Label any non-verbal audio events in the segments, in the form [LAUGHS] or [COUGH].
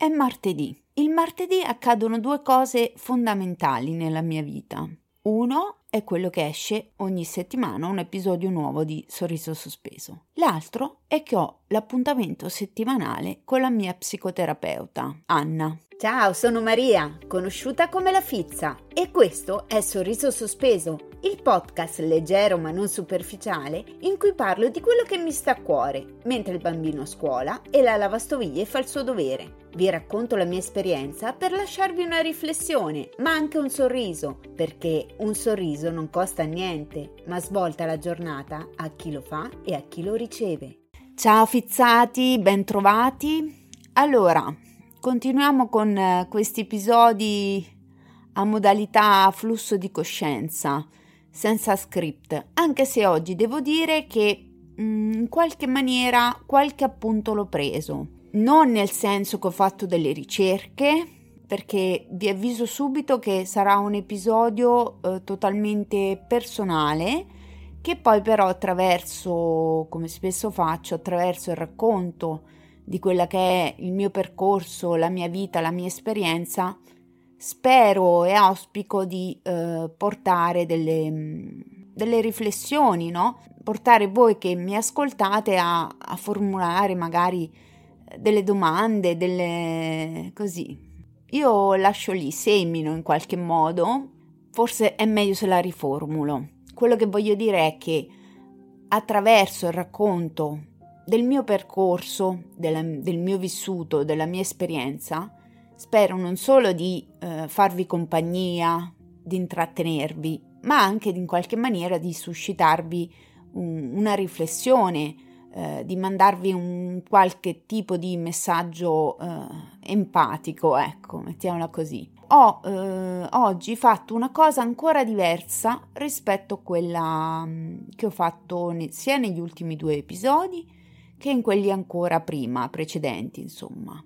È martedì. Il martedì accadono due cose fondamentali nella mia vita. Uno è quello che esce ogni settimana un episodio nuovo di Sorriso Sospeso. L'altro è che ho l'appuntamento settimanale con la mia psicoterapeuta, Anna. Ciao, sono Maria, conosciuta come la Fizza, e questo è Sorriso Sospeso, il podcast leggero ma non superficiale in cui parlo di quello che mi sta a cuore, mentre il bambino a scuola e la lavastoviglie fa il suo dovere. Vi racconto la mia esperienza per lasciarvi una riflessione, ma anche un sorriso, perché un sorriso non costa niente, ma svolta la giornata a chi lo fa e a chi lo riceve. Ciao fizzati, bentrovati. Allora, Continuiamo con eh, questi episodi a modalità flusso di coscienza, senza script, anche se oggi devo dire che mm, in qualche maniera qualche appunto l'ho preso. Non nel senso che ho fatto delle ricerche, perché vi avviso subito che sarà un episodio eh, totalmente personale, che poi però attraverso, come spesso faccio, attraverso il racconto di quella che è il mio percorso, la mia vita, la mia esperienza, spero e auspico di eh, portare delle, delle, riflessioni, no? Portare voi che mi ascoltate a, a formulare magari delle domande, delle così. Io lascio lì, semino in qualche modo, forse è meglio se la riformulo. Quello che voglio dire è che attraverso il racconto del mio percorso, della, del mio vissuto, della mia esperienza, spero non solo di eh, farvi compagnia, di intrattenervi, ma anche in qualche maniera di suscitarvi un, una riflessione, eh, di mandarvi un qualche tipo di messaggio eh, empatico, ecco, mettiamola così. Ho eh, oggi fatto una cosa ancora diversa rispetto a quella mm, che ho fatto ne- sia negli ultimi due episodi, che in quelli ancora prima, precedenti, insomma.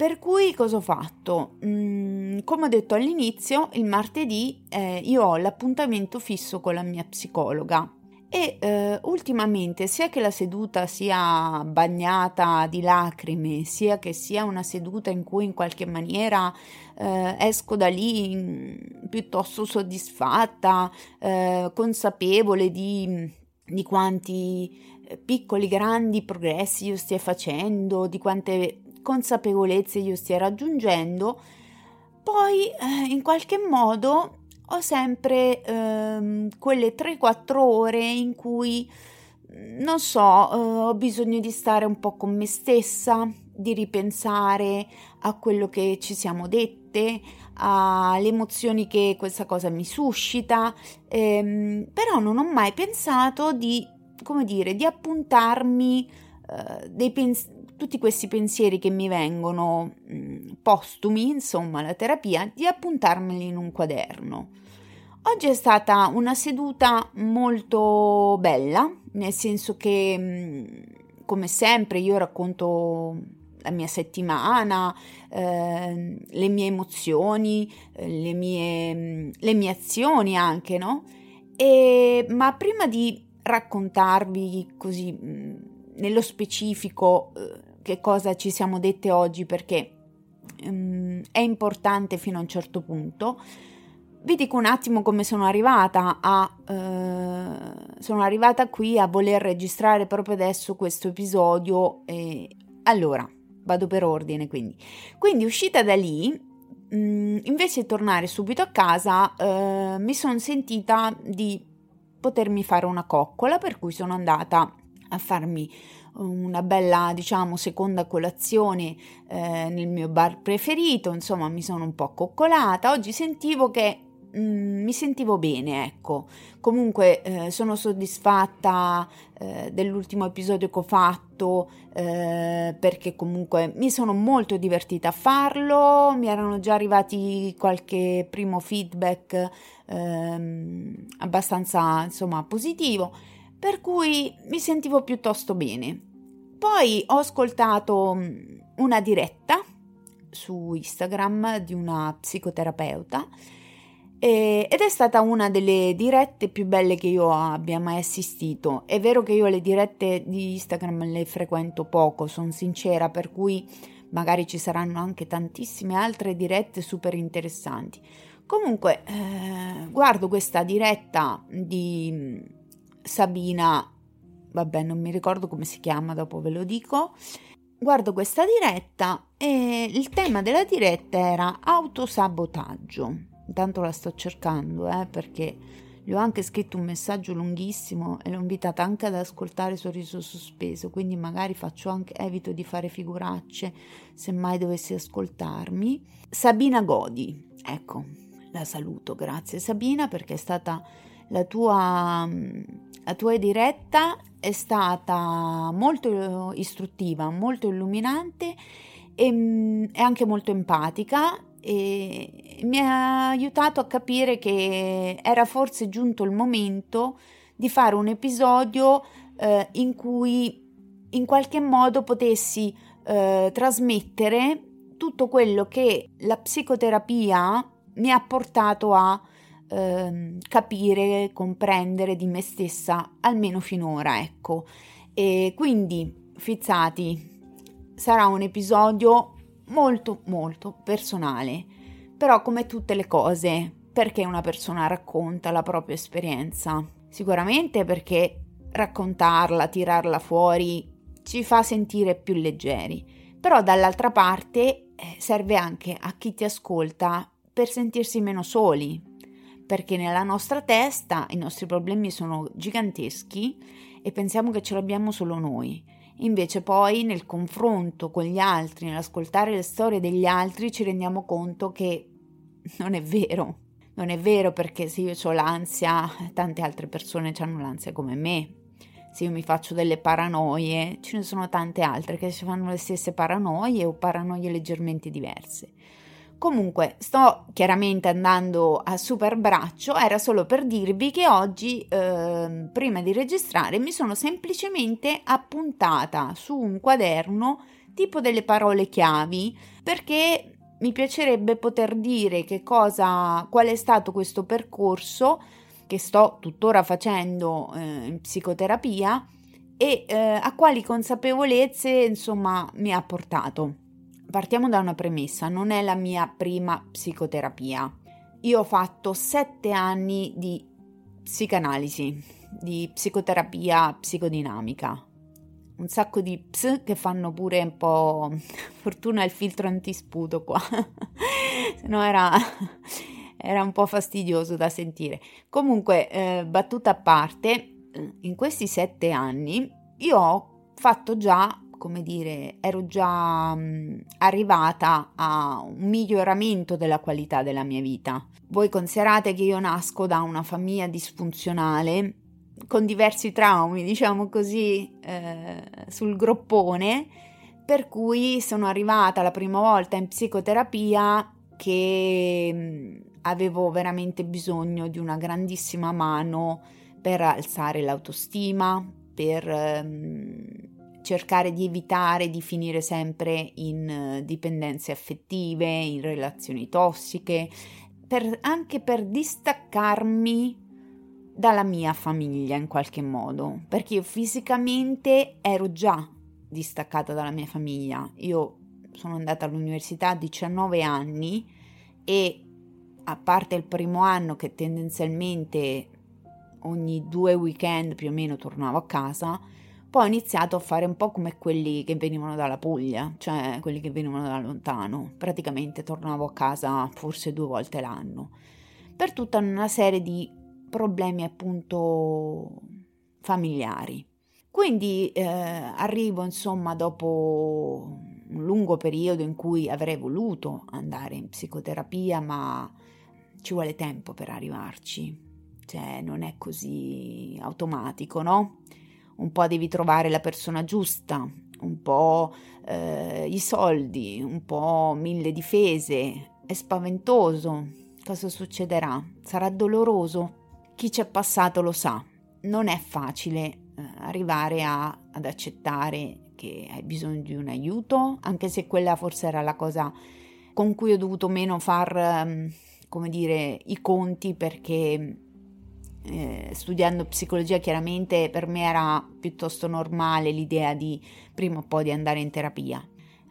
Per cui cosa ho fatto? Mm, come ho detto all'inizio, il martedì eh, io ho l'appuntamento fisso con la mia psicologa e eh, ultimamente sia che la seduta sia bagnata di lacrime, sia che sia una seduta in cui in qualche maniera eh, esco da lì mm, piuttosto soddisfatta, eh, consapevole di, di quanti piccoli, grandi progressi io stia facendo, di quante consapevolezze io stia raggiungendo, poi eh, in qualche modo ho sempre eh, quelle 3-4 ore in cui non so, eh, ho bisogno di stare un po' con me stessa, di ripensare a quello che ci siamo dette, alle emozioni che questa cosa mi suscita, ehm, però non ho mai pensato di come dire, di appuntarmi eh, pens- tutti questi pensieri che mi vengono mm, postumi, insomma, la terapia, di appuntarmeli in un quaderno. Oggi è stata una seduta molto bella, nel senso che, mm, come sempre, io racconto la mia settimana, eh, le mie emozioni, eh, le, mie, mm, le mie azioni anche, no? E, ma prima di raccontarvi così mm, nello specifico eh, che cosa ci siamo dette oggi perché um, è importante fino a un certo punto. Vi dico un attimo come sono arrivata a uh, sono arrivata qui a voler registrare proprio adesso questo episodio e allora vado per ordine quindi. Quindi uscita da lì mm, invece di tornare subito a casa uh, mi sono sentita di potermi fare una coccola, per cui sono andata a farmi una bella, diciamo, seconda colazione eh, nel mio bar preferito, insomma, mi sono un po' coccolata. Oggi sentivo che mm, mi sentivo bene, ecco. Comunque eh, sono soddisfatta eh, dell'ultimo episodio che ho fatto eh, perché comunque mi sono molto divertita a farlo, mi erano già arrivati qualche primo feedback ehm, abbastanza, insomma, positivo, per cui mi sentivo piuttosto bene. Poi ho ascoltato mm, una diretta su Instagram di una psicoterapeuta ed è stata una delle dirette più belle che io abbia mai assistito. È vero che io le dirette di Instagram le frequento poco, sono sincera, per cui magari ci saranno anche tantissime altre dirette super interessanti. Comunque, eh, guardo questa diretta di mm, Sabina, vabbè, non mi ricordo come si chiama, dopo ve lo dico. Guardo questa diretta e il tema della diretta era autosabotaggio. Intanto la sto cercando, eh, perché gli ho anche scritto un messaggio lunghissimo e l'ho invitata anche ad ascoltare Sorriso Sospeso, quindi magari faccio anche, evito di fare figuracce se mai dovessi ascoltarmi. Sabina Godi, ecco, la saluto, grazie Sabina perché è stata la tua, la tua diretta è stata molto istruttiva, molto illuminante e, e anche molto empatica e mi ha aiutato a capire che era forse giunto il momento di fare un episodio eh, in cui in qualche modo potessi eh, trasmettere tutto quello che la psicoterapia mi ha portato a eh, capire, comprendere di me stessa, almeno finora, ecco. E quindi, fizzati, sarà un episodio molto molto personale, però come tutte le cose, perché una persona racconta la propria esperienza? Sicuramente perché raccontarla, tirarla fuori ci fa sentire più leggeri, però dall'altra parte eh, serve anche a chi ti ascolta per sentirsi meno soli, perché nella nostra testa i nostri problemi sono giganteschi e pensiamo che ce l'abbiamo solo noi Invece poi nel confronto con gli altri, nell'ascoltare le storie degli altri, ci rendiamo conto che non è vero. Non è vero perché se io ho l'ansia, tante altre persone hanno l'ansia come me. Se io mi faccio delle paranoie, ce ne sono tante altre che si fanno le stesse paranoie o paranoie leggermente diverse. Comunque, sto chiaramente andando a super braccio, era solo per dirvi che oggi, eh, prima di registrare, mi sono semplicemente appuntata su un quaderno tipo delle parole chiavi perché mi piacerebbe poter dire che cosa, qual è stato questo percorso che sto tuttora facendo eh, in psicoterapia e eh, a quali consapevolezze insomma mi ha portato partiamo da una premessa, non è la mia prima psicoterapia. Io ho fatto sette anni di psicanalisi, di psicoterapia psicodinamica. Un sacco di ps che fanno pure un po'. [LAUGHS] Fortuna il filtro antisputo qua, [LAUGHS] se no era, [LAUGHS] era un po' fastidioso da sentire. Comunque, eh, battuta a parte, in questi sette anni io ho fatto già come dire, ero già mh, arrivata a un miglioramento della qualità della mia vita. Voi considerate che io nasco da una famiglia disfunzionale con diversi traumi, diciamo così, eh, sul groppone, per cui sono arrivata la prima volta in psicoterapia che mh, avevo veramente bisogno di una grandissima mano per alzare l'autostima, per ehm, cercare di evitare di finire sempre in eh, dipendenze affettive, in relazioni tossiche, per, anche per distaccarmi dalla mia famiglia in qualche modo, perché io fisicamente ero già distaccata dalla mia famiglia. Io sono andata all'università a 19 anni e a parte il primo anno che tendenzialmente ogni due weekend più o meno tornavo a casa, poi ho iniziato a fare un po' come quelli che venivano dalla Puglia, cioè quelli che venivano da lontano. Praticamente tornavo a casa forse due volte l'anno, per tutta una serie di problemi appunto familiari. Quindi eh, arrivo insomma dopo un lungo periodo in cui avrei voluto andare in psicoterapia, ma ci vuole tempo per arrivarci, cioè non è così automatico, no? Un po' devi trovare la persona giusta, un po' eh, i soldi, un po' mille difese, è spaventoso. Cosa succederà? Sarà doloroso? Chi c'è passato lo sa. Non è facile eh, arrivare a, ad accettare che hai bisogno di un aiuto, anche se quella forse era la cosa con cui ho dovuto meno far, ehm, come dire, i conti perché eh, studiando psicologia chiaramente per me era piuttosto normale l'idea di prima o poi di andare in terapia.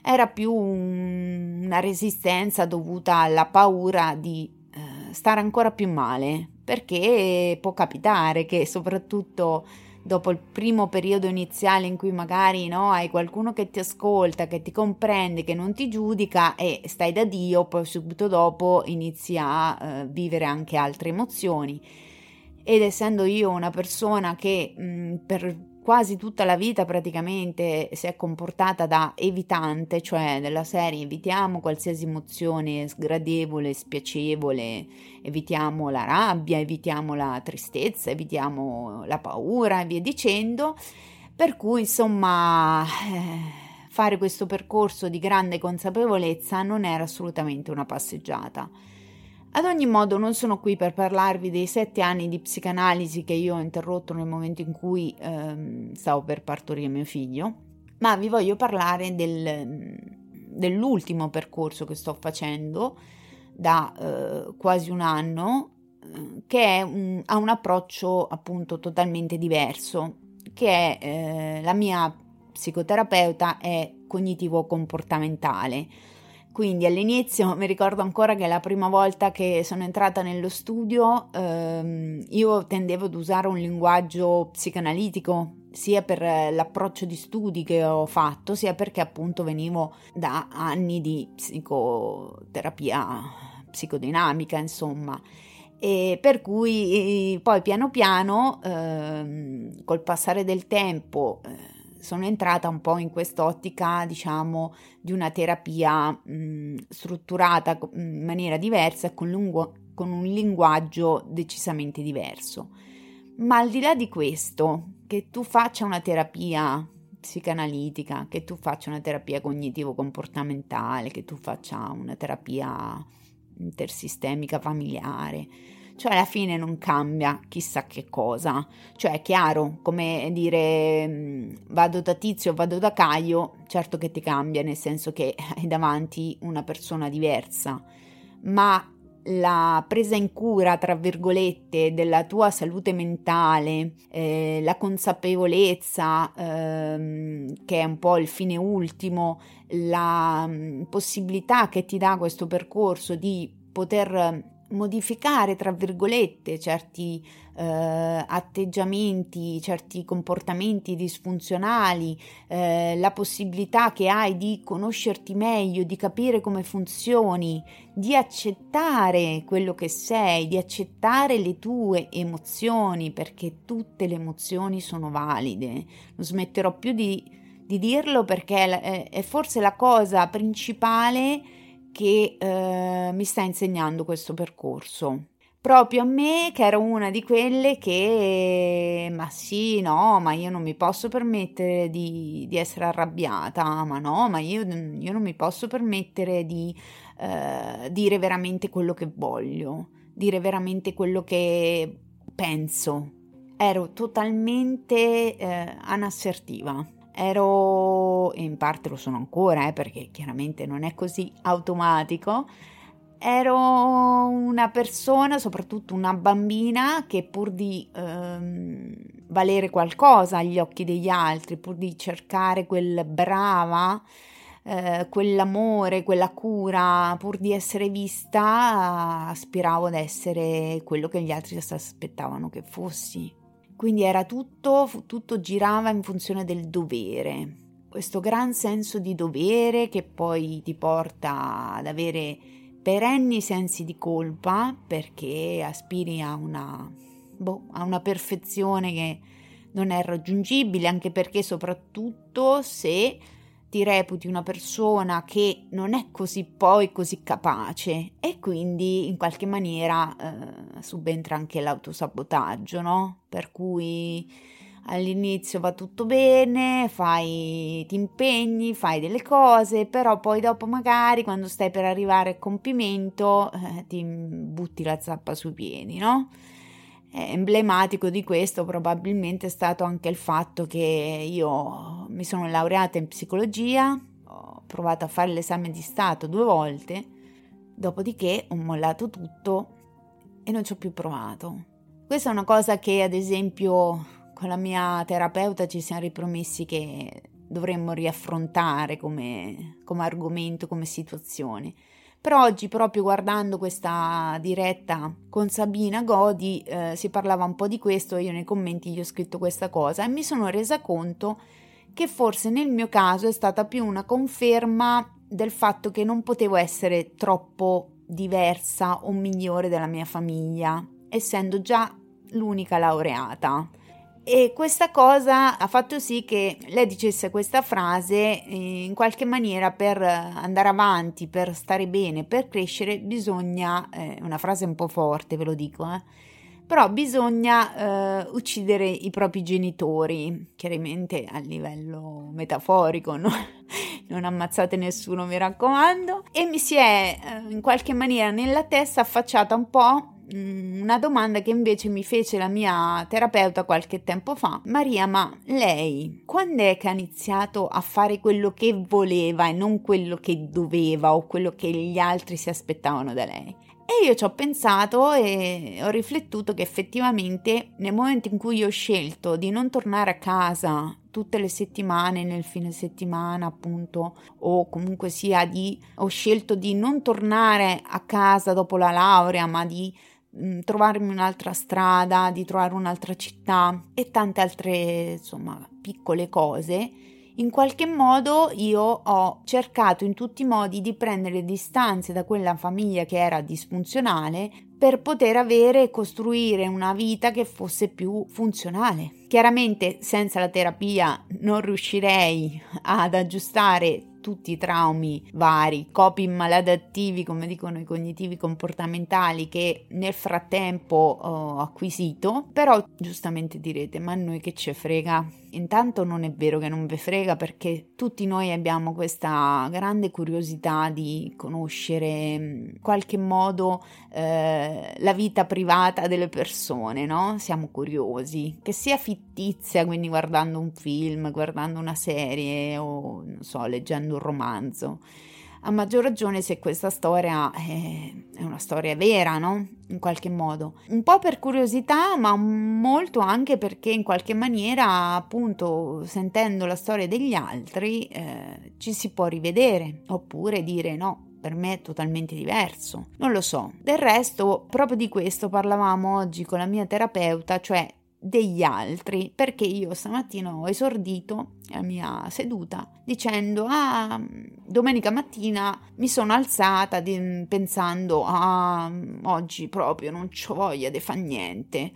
era più un, una resistenza dovuta alla paura di eh, stare ancora più male, perché può capitare che soprattutto dopo il primo periodo iniziale in cui magari no, hai qualcuno che ti ascolta, che ti comprende, che non ti giudica e stai da Dio, poi subito dopo inizi a eh, vivere anche altre emozioni. Ed essendo io una persona che mh, per quasi tutta la vita praticamente si è comportata da evitante, cioè della serie evitiamo qualsiasi emozione sgradevole, spiacevole, evitiamo la rabbia, evitiamo la tristezza, evitiamo la paura e via dicendo. Per cui insomma eh, fare questo percorso di grande consapevolezza non era assolutamente una passeggiata. Ad ogni modo non sono qui per parlarvi dei sette anni di psicanalisi che io ho interrotto nel momento in cui ehm, stavo per partorire mio figlio, ma vi voglio parlare del, dell'ultimo percorso che sto facendo da eh, quasi un anno, eh, che un, ha un approccio appunto totalmente diverso, che è eh, la mia psicoterapeuta è cognitivo-comportamentale quindi all'inizio mi ricordo ancora che la prima volta che sono entrata nello studio ehm, io tendevo ad usare un linguaggio psicanalitico sia per l'approccio di studi che ho fatto, sia perché appunto venivo da anni di psicoterapia psicodinamica, insomma. E per cui poi piano piano, ehm, col passare del tempo, eh, sono entrata un po' in quest'ottica, diciamo, di una terapia mh, strutturata in maniera diversa e con, lungo, con un linguaggio decisamente diverso. Ma al di là di questo, che tu faccia una terapia psicanalitica, che tu faccia una terapia cognitivo-comportamentale, che tu faccia una terapia intersistemica familiare, cioè alla fine non cambia chissà che cosa, cioè è chiaro, come dire mm, vado da Tizio, vado da Caio, certo che ti cambia, nel senso che [LAUGHS] hai davanti una persona diversa, ma la presa in cura, tra virgolette, della tua salute mentale, eh, la consapevolezza, ehm, che è un po' il fine ultimo, la mh, mm, possibilità che ti dà questo percorso di poter modificare, tra virgolette, certi eh, atteggiamenti, certi comportamenti disfunzionali, eh, la possibilità che hai di conoscerti meglio, di capire come funzioni, di accettare quello che sei, di accettare le tue emozioni, perché tutte le emozioni sono valide. Non smetterò più di, di dirlo perché è, è forse la cosa principale che eh, mi sta insegnando questo percorso. Proprio a me, che ero una di quelle che, ma sì, no, ma io non mi posso permettere di, di essere arrabbiata, ma no, ma io, io non mi posso permettere di eh, dire veramente quello che voglio, dire veramente quello che penso. Ero totalmente eh, anassertiva ero, e in parte lo sono ancora, eh, perché chiaramente non è così automatico, ero una persona, soprattutto una bambina, che pur di ehm, valere qualcosa agli occhi degli altri, pur di cercare quel brava, eh, quell'amore, quella cura, pur di essere vista, aspiravo ad essere quello che gli altri si aspettavano che fossi. Quindi era tutto, tutto girava in funzione del dovere. Questo gran senso di dovere che poi ti porta ad avere perenni sensi di colpa perché aspiri a una, boh, a una perfezione che non è raggiungibile, anche perché soprattutto se ti reputi una persona che non è così poi così capace e quindi in qualche maniera eh, subentra anche l'autosabotaggio, no? Per cui all'inizio va tutto bene, fai, ti impegni, fai delle cose, però poi dopo magari quando stai per arrivare al compimento eh, ti butti la zappa sui piedi, no? Emblematico di questo probabilmente è stato anche il fatto che io mi sono laureata in psicologia, ho provato a fare l'esame di Stato due volte, dopodiché ho mollato tutto e non ci ho più provato. Questa è una cosa che ad esempio con la mia terapeuta ci siamo ripromessi che dovremmo riaffrontare come, come argomento, come situazione. Però oggi, proprio guardando questa diretta con Sabina Godi, eh, si parlava un po' di questo, io nei commenti gli ho scritto questa cosa e mi sono resa conto che forse nel mio caso è stata più una conferma del fatto che non potevo essere troppo diversa o migliore della mia famiglia, essendo già l'unica laureata. E questa cosa ha fatto sì che lei dicesse questa frase eh, in qualche maniera per andare avanti, per stare bene, per crescere bisogna, eh, una frase un po' forte ve lo dico, eh, però bisogna eh, uccidere i propri genitori, chiaramente a livello metaforico, no? [LAUGHS] non ammazzate nessuno mi raccomando, e mi si è eh, in qualche maniera nella testa affacciata un po' una domanda che invece mi fece la mia terapeuta qualche tempo fa. Maria, ma lei quando è che ha iniziato a fare quello che voleva e non quello che doveva o quello che gli altri si aspettavano da lei? E io ci ho pensato e ho riflettuto che effettivamente nel momento in cui ho scelto di non tornare a casa tutte le settimane nel fine settimana appunto o comunque sia di ho scelto di non tornare a casa dopo la laurea ma di Mm, trovarmi un'altra strada, di trovare un'altra città e tante altre, insomma, piccole cose, in qualche modo io ho cercato in tutti i modi di prendere distanze da quella famiglia che era disfunzionale per poter avere e costruire una vita che fosse più funzionale. Chiaramente senza la terapia non riuscirei ad aggiustare tutti i traumi vari, coping maladattivi, come dicono i cognitivi comportamentali, che nel frattempo ho acquisito, però giustamente direte, ma a noi che ce frega? Intanto non è vero che non ve frega perché tutti noi abbiamo questa grande curiosità di conoscere in qualche modo eh, la vita privata delle persone, no? Siamo curiosi, che sia fittizia, quindi guardando un film, guardando una serie o non so, leggendo un romanzo a maggior ragione se questa storia è, è, una storia vera, no? In qualche modo. Un po' per curiosità, ma molto anche perché in qualche maniera, appunto, sentendo la storia degli altri, eh, ci si può rivedere, oppure dire no, per me è totalmente diverso. Non lo so. Del resto, proprio di questo parlavamo oggi con la mia terapeuta, cioè degli altri perché io stamattina ho esordito la mia seduta dicendo ah domenica mattina mi sono alzata di, pensando ah oggi proprio non ho voglia di fare niente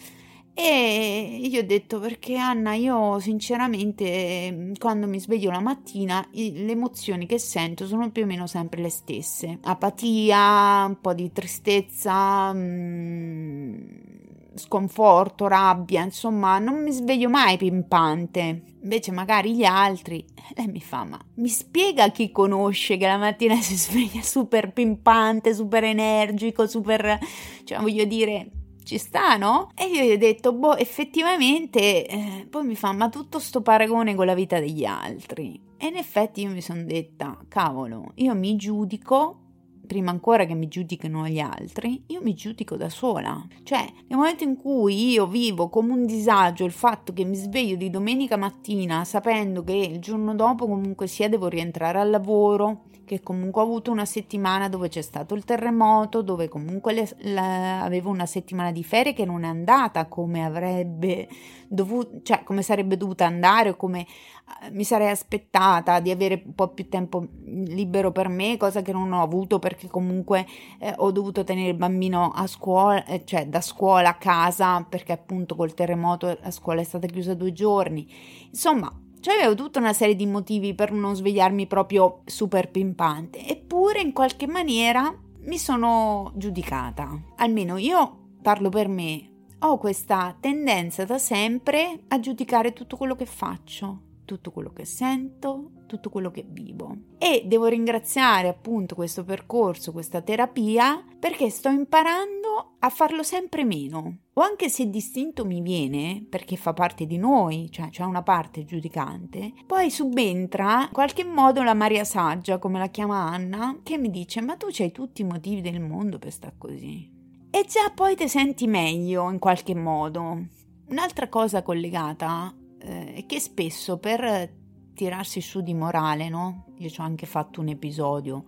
e io ho detto perché Anna io sinceramente quando mi sveglio la mattina le emozioni che sento sono più o meno sempre le stesse. Apatia un po' di tristezza mm, sconforto, rabbia, insomma, non mi sveglio mai pimpante. Invece magari gli altri, lei mi fa, ma mi spiega chi conosce che la mattina si sveglia super pimpante, super energico, super, cioè voglio dire, ci sta, no? E io gli ho detto, boh, effettivamente, eh, poi mi fa, ma tutto sto paragone con la vita degli altri. E in effetti io mi sono detta, cavolo, io mi giudico prima ancora che mi giudicano gli altri, io mi giudico da sola. Cioè, nel momento in cui io vivo come un disagio il fatto che mi sveglio di domenica mattina sapendo che il giorno dopo comunque sia devo rientrare al lavoro, che comunque ho avuto una settimana dove c'è stato il terremoto, dove comunque le, la, avevo una settimana di ferie che non è andata come avrebbe dovuto, cioè come sarebbe dovuta andare o come eh, mi sarei aspettata di avere un po' più tempo libero per me, cosa che non ho avuto perché comunque eh, ho dovuto tenere il bambino a scuola, eh, cioè da scuola a casa perché appunto col terremoto la scuola è stata chiusa due giorni. Insomma, cioè avevo tutta una serie di motivi per non svegliarmi proprio super pimpante, eppure in qualche maniera mi sono giudicata. Almeno io parlo per me. Ho questa tendenza da sempre a giudicare tutto quello che faccio, tutto quello che sento, tutto quello che vivo. E devo ringraziare appunto questo percorso, questa terapia, perché sto imparando a farlo sempre meno. O anche se distinto mi viene, perché fa parte di noi, cioè c'è una parte giudicante, poi subentra in qualche modo la Maria Saggia, come la chiama Anna, che mi dice: Ma tu c'hai tutti i motivi del mondo per stare così. E già poi ti senti meglio in qualche modo. Un'altra cosa collegata eh, è che spesso per tirarsi su di morale, no? Io ci ho anche fatto un episodio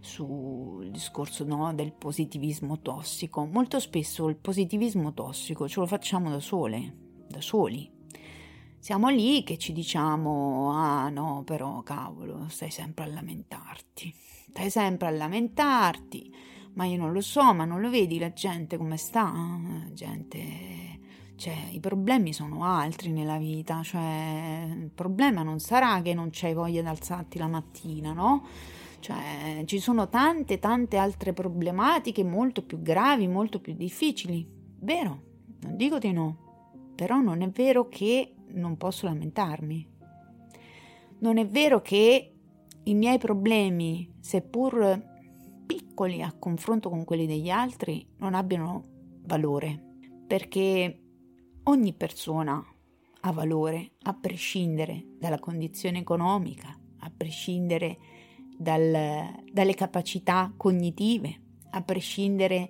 sul discorso no, del positivismo tossico. Molto spesso il positivismo tossico ce lo facciamo da sole, da soli. Siamo lì che ci diciamo, ah no, però cavolo, stai sempre a lamentarti, stai sempre a lamentarti, ma io non lo so, ma non lo vedi la gente come sta? La gente cioè, i problemi sono altri nella vita, cioè, il problema non sarà che non c'hai voglia di alzarti la mattina, no? Cioè, ci sono tante, tante altre problematiche molto più gravi, molto più difficili. Vero, non dico di no, però non è vero che non posso lamentarmi. Non è vero che i miei problemi, seppur piccoli a confronto con quelli degli altri, non abbiano valore, perché Ogni persona ha valore, a prescindere dalla condizione economica, a prescindere dal, dalle capacità cognitive, a prescindere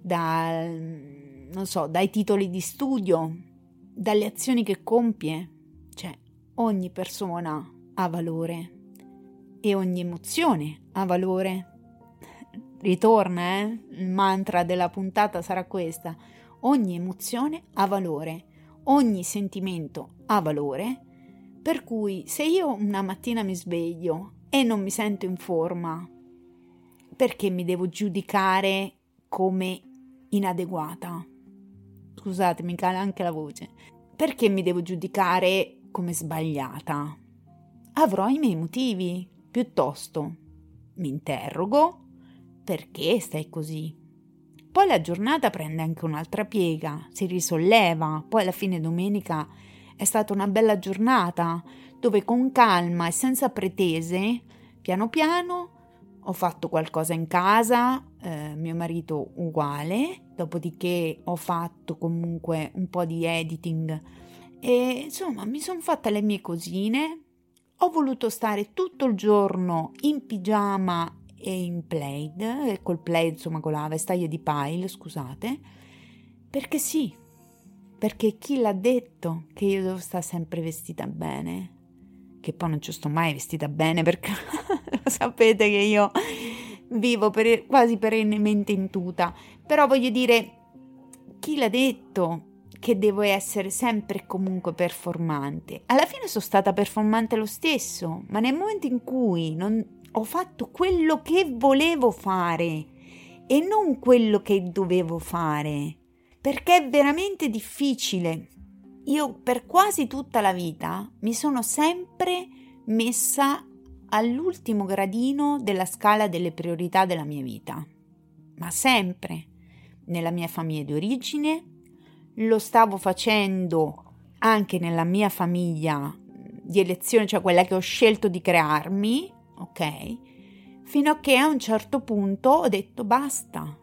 dal, so, dai titoli di studio, dalle azioni che compie. Cioè, ogni persona ha valore e ogni emozione ha valore. Ritorna, eh? Il mantra della puntata sarà questa ogni emozione ha valore, ogni sentimento ha valore, per cui se io una mattina mi sveglio e non mi sento in forma, perché mi devo giudicare come inadeguata? Scusate, mi cala anche la voce. Perché mi devo giudicare come sbagliata? Avrò i miei motivi. Piuttosto mi interrogo perché stai così? Poi la giornata prende anche un'altra piega, si risolleva, poi alla fine domenica è stata una bella giornata dove con calma e senza pretese, piano piano, ho fatto qualcosa in casa, eh, mio marito uguale, dopodiché ho fatto comunque un po' di editing. E insomma mi sono fatta le mie cosine, ho voluto stare tutto il giorno in pigiama e in plaid, col plaid insomma con la vestaglia di pile, scusate, perché sì, perché chi l'ha detto che io devo stare sempre vestita bene? Che poi non ci sto mai vestita bene perché [LAUGHS] lo sapete che io vivo per, quasi perennemente in tuta, però voglio dire, chi l'ha detto che devo essere sempre e comunque performante? Alla fine sono stata performante lo stesso, ma nel momento in cui non, ho fatto quello che volevo fare e non quello che dovevo fare, perché è veramente difficile. Io per quasi tutta la vita mi sono sempre messa all'ultimo gradino della scala delle priorità della mia vita, ma sempre nella mia famiglia di origine, lo stavo facendo anche nella mia famiglia di elezione, cioè quella che ho scelto di crearmi, ok? Fino a che a un certo punto ho detto basta.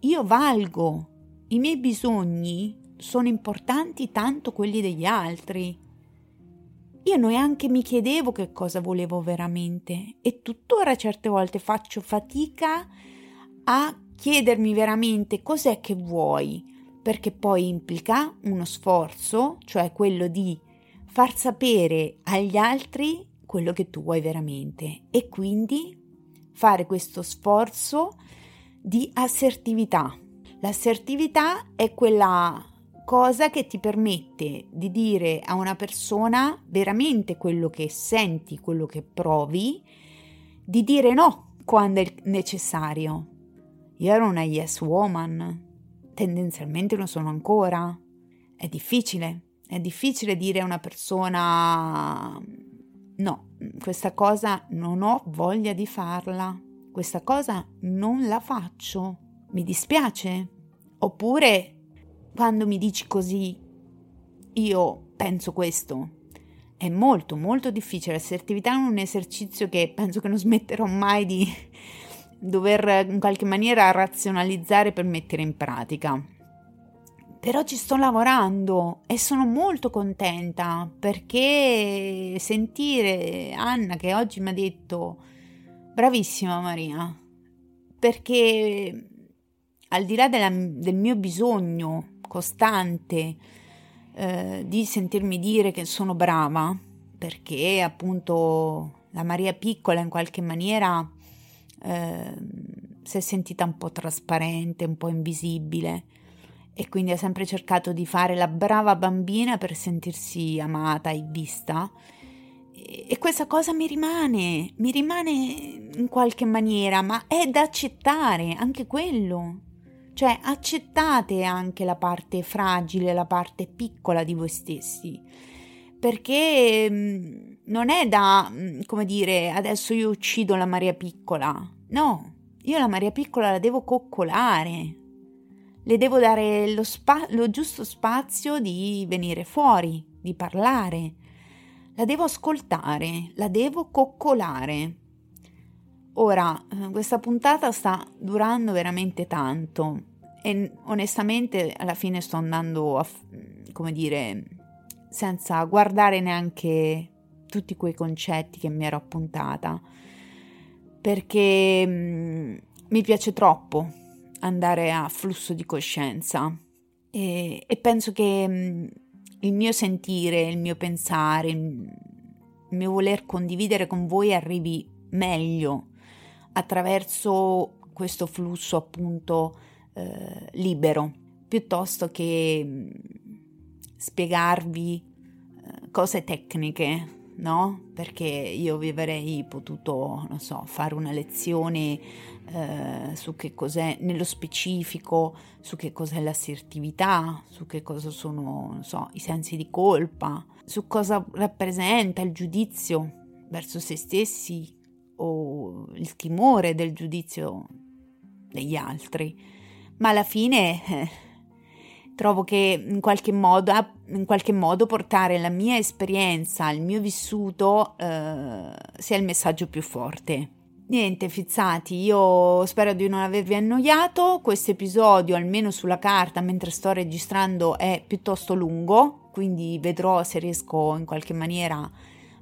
Io valgo, i miei bisogni sono importanti tanto quelli degli altri. Io neanche mi chiedevo che cosa volevo veramente e tuttora certe volte faccio fatica a chiedermi veramente cos'è che vuoi, perché poi implica uno sforzo, cioè quello di far sapere agli altri quello che tu vuoi veramente e quindi fare questo sforzo di assertività. L'assertività è quella cosa che ti permette di dire a una persona veramente quello che senti, quello che provi, di dire no quando è necessario. Io ero una yes woman, tendenzialmente lo sono ancora. È difficile, è difficile dire a una persona no, questa cosa non ho voglia di farla, questa cosa non la faccio, mi dispiace. Oppure quando mi dici così, io penso questo. È molto molto difficile, l'assertività è un esercizio che penso che non smetterò mai di [LAUGHS] dover in qualche maniera razionalizzare per mettere in pratica però ci sto lavorando e sono molto contenta perché sentire Anna che oggi mi ha detto bravissima Maria. Perché al di là della, del mio bisogno costante eh, di sentirmi dire che sono brava perché appunto la Maria piccola in qualche maniera eh, si è sentita un po' trasparente, un po' invisibile e quindi ha sempre cercato di fare la brava bambina per sentirsi amata e vista. E questa cosa mi rimane, mi rimane in qualche maniera, ma è da accettare anche quello. Cioè accettate anche la parte fragile, la parte piccola di voi stessi, perché mm, non è da, mm, come dire, adesso io uccido la Maria piccola. No, io la Maria piccola la devo coccolare, le devo dare lo, spa- lo giusto spazio di venire fuori, di parlare. La devo ascoltare, la devo coccolare. Ora, eh, questa puntata sta durando veramente tanto e onestamente alla fine sto andando a, come dire, senza guardare neanche tutti quei concetti che mi ero appuntata, perché mh, mm, mi piace troppo andare a flusso di coscienza. E, e penso che mm, il mio sentire, il mio pensare, il mio voler condividere con voi arrivi meglio attraverso questo flusso appunto eh, libero, piuttosto che mm, spiegarvi eh, cose tecniche, no? Perché io vi avrei potuto, non so, fare una lezione eh, su che cos'è nello specifico, su che cos'è l'assertività, su che cosa sono, so, i sensi di colpa, su cosa rappresenta il giudizio verso se stessi o il timore del giudizio degli altri, ma alla fine eh, trovo che in qualche, modo, in qualche modo portare la mia esperienza, il mio vissuto eh, sia il messaggio più forte. Niente, fizzati, io spero di non avervi annoiato. Questo episodio, almeno sulla carta, mentre sto registrando, è piuttosto lungo, quindi vedrò se riesco in qualche maniera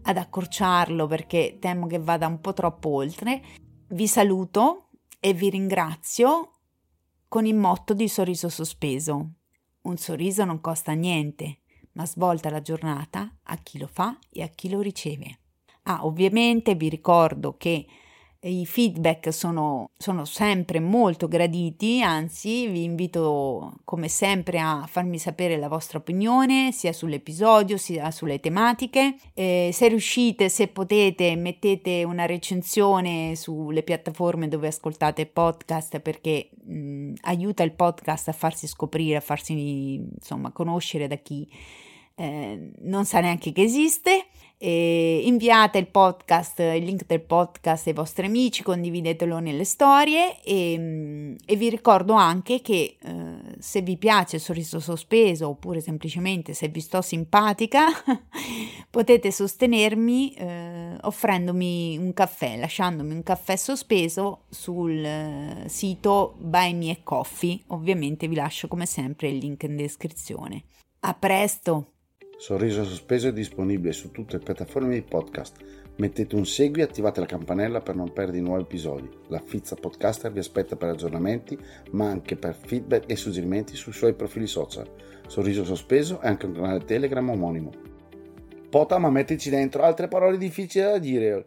ad accorciarlo perché temo che vada un po' troppo oltre. Vi saluto e vi ringrazio con il motto di sorriso sospeso. Un sorriso non costa niente, ma svolta la giornata a chi lo fa e a chi lo riceve. Ah, ovviamente vi ricordo che i feedback sono, sono, sempre molto graditi, anzi vi invito come sempre a farmi sapere la vostra opinione sia sull'episodio sia sulle tematiche. Eh, se riuscite, se potete, mettete una recensione sulle piattaforme dove ascoltate podcast perché mh, aiuta il podcast a farsi scoprire, a farsi insomma conoscere da chi eh, non sa neanche che esiste. E inviate il podcast, il link del podcast ai vostri amici, condividetelo nelle storie e, e vi ricordo anche che eh, se vi piace il sorriso sospeso oppure semplicemente se vi sto simpatica [LAUGHS] potete sostenermi eh, offrendomi un caffè, lasciandomi un caffè sospeso sul eh, sito Buy Me Coffee. Ovviamente vi lascio come sempre il link in descrizione. A presto! Sorriso Sospeso è disponibile su tutte le piattaforme di podcast. Mettete un segui e attivate la campanella per non perdere nuovi episodi. La Fizza Podcaster vi aspetta per aggiornamenti, ma anche per feedback e suggerimenti sui suoi profili social. Sorriso Sospeso è anche un canale Telegram omonimo. Pota, ma mettici dentro altre parole difficili da dire.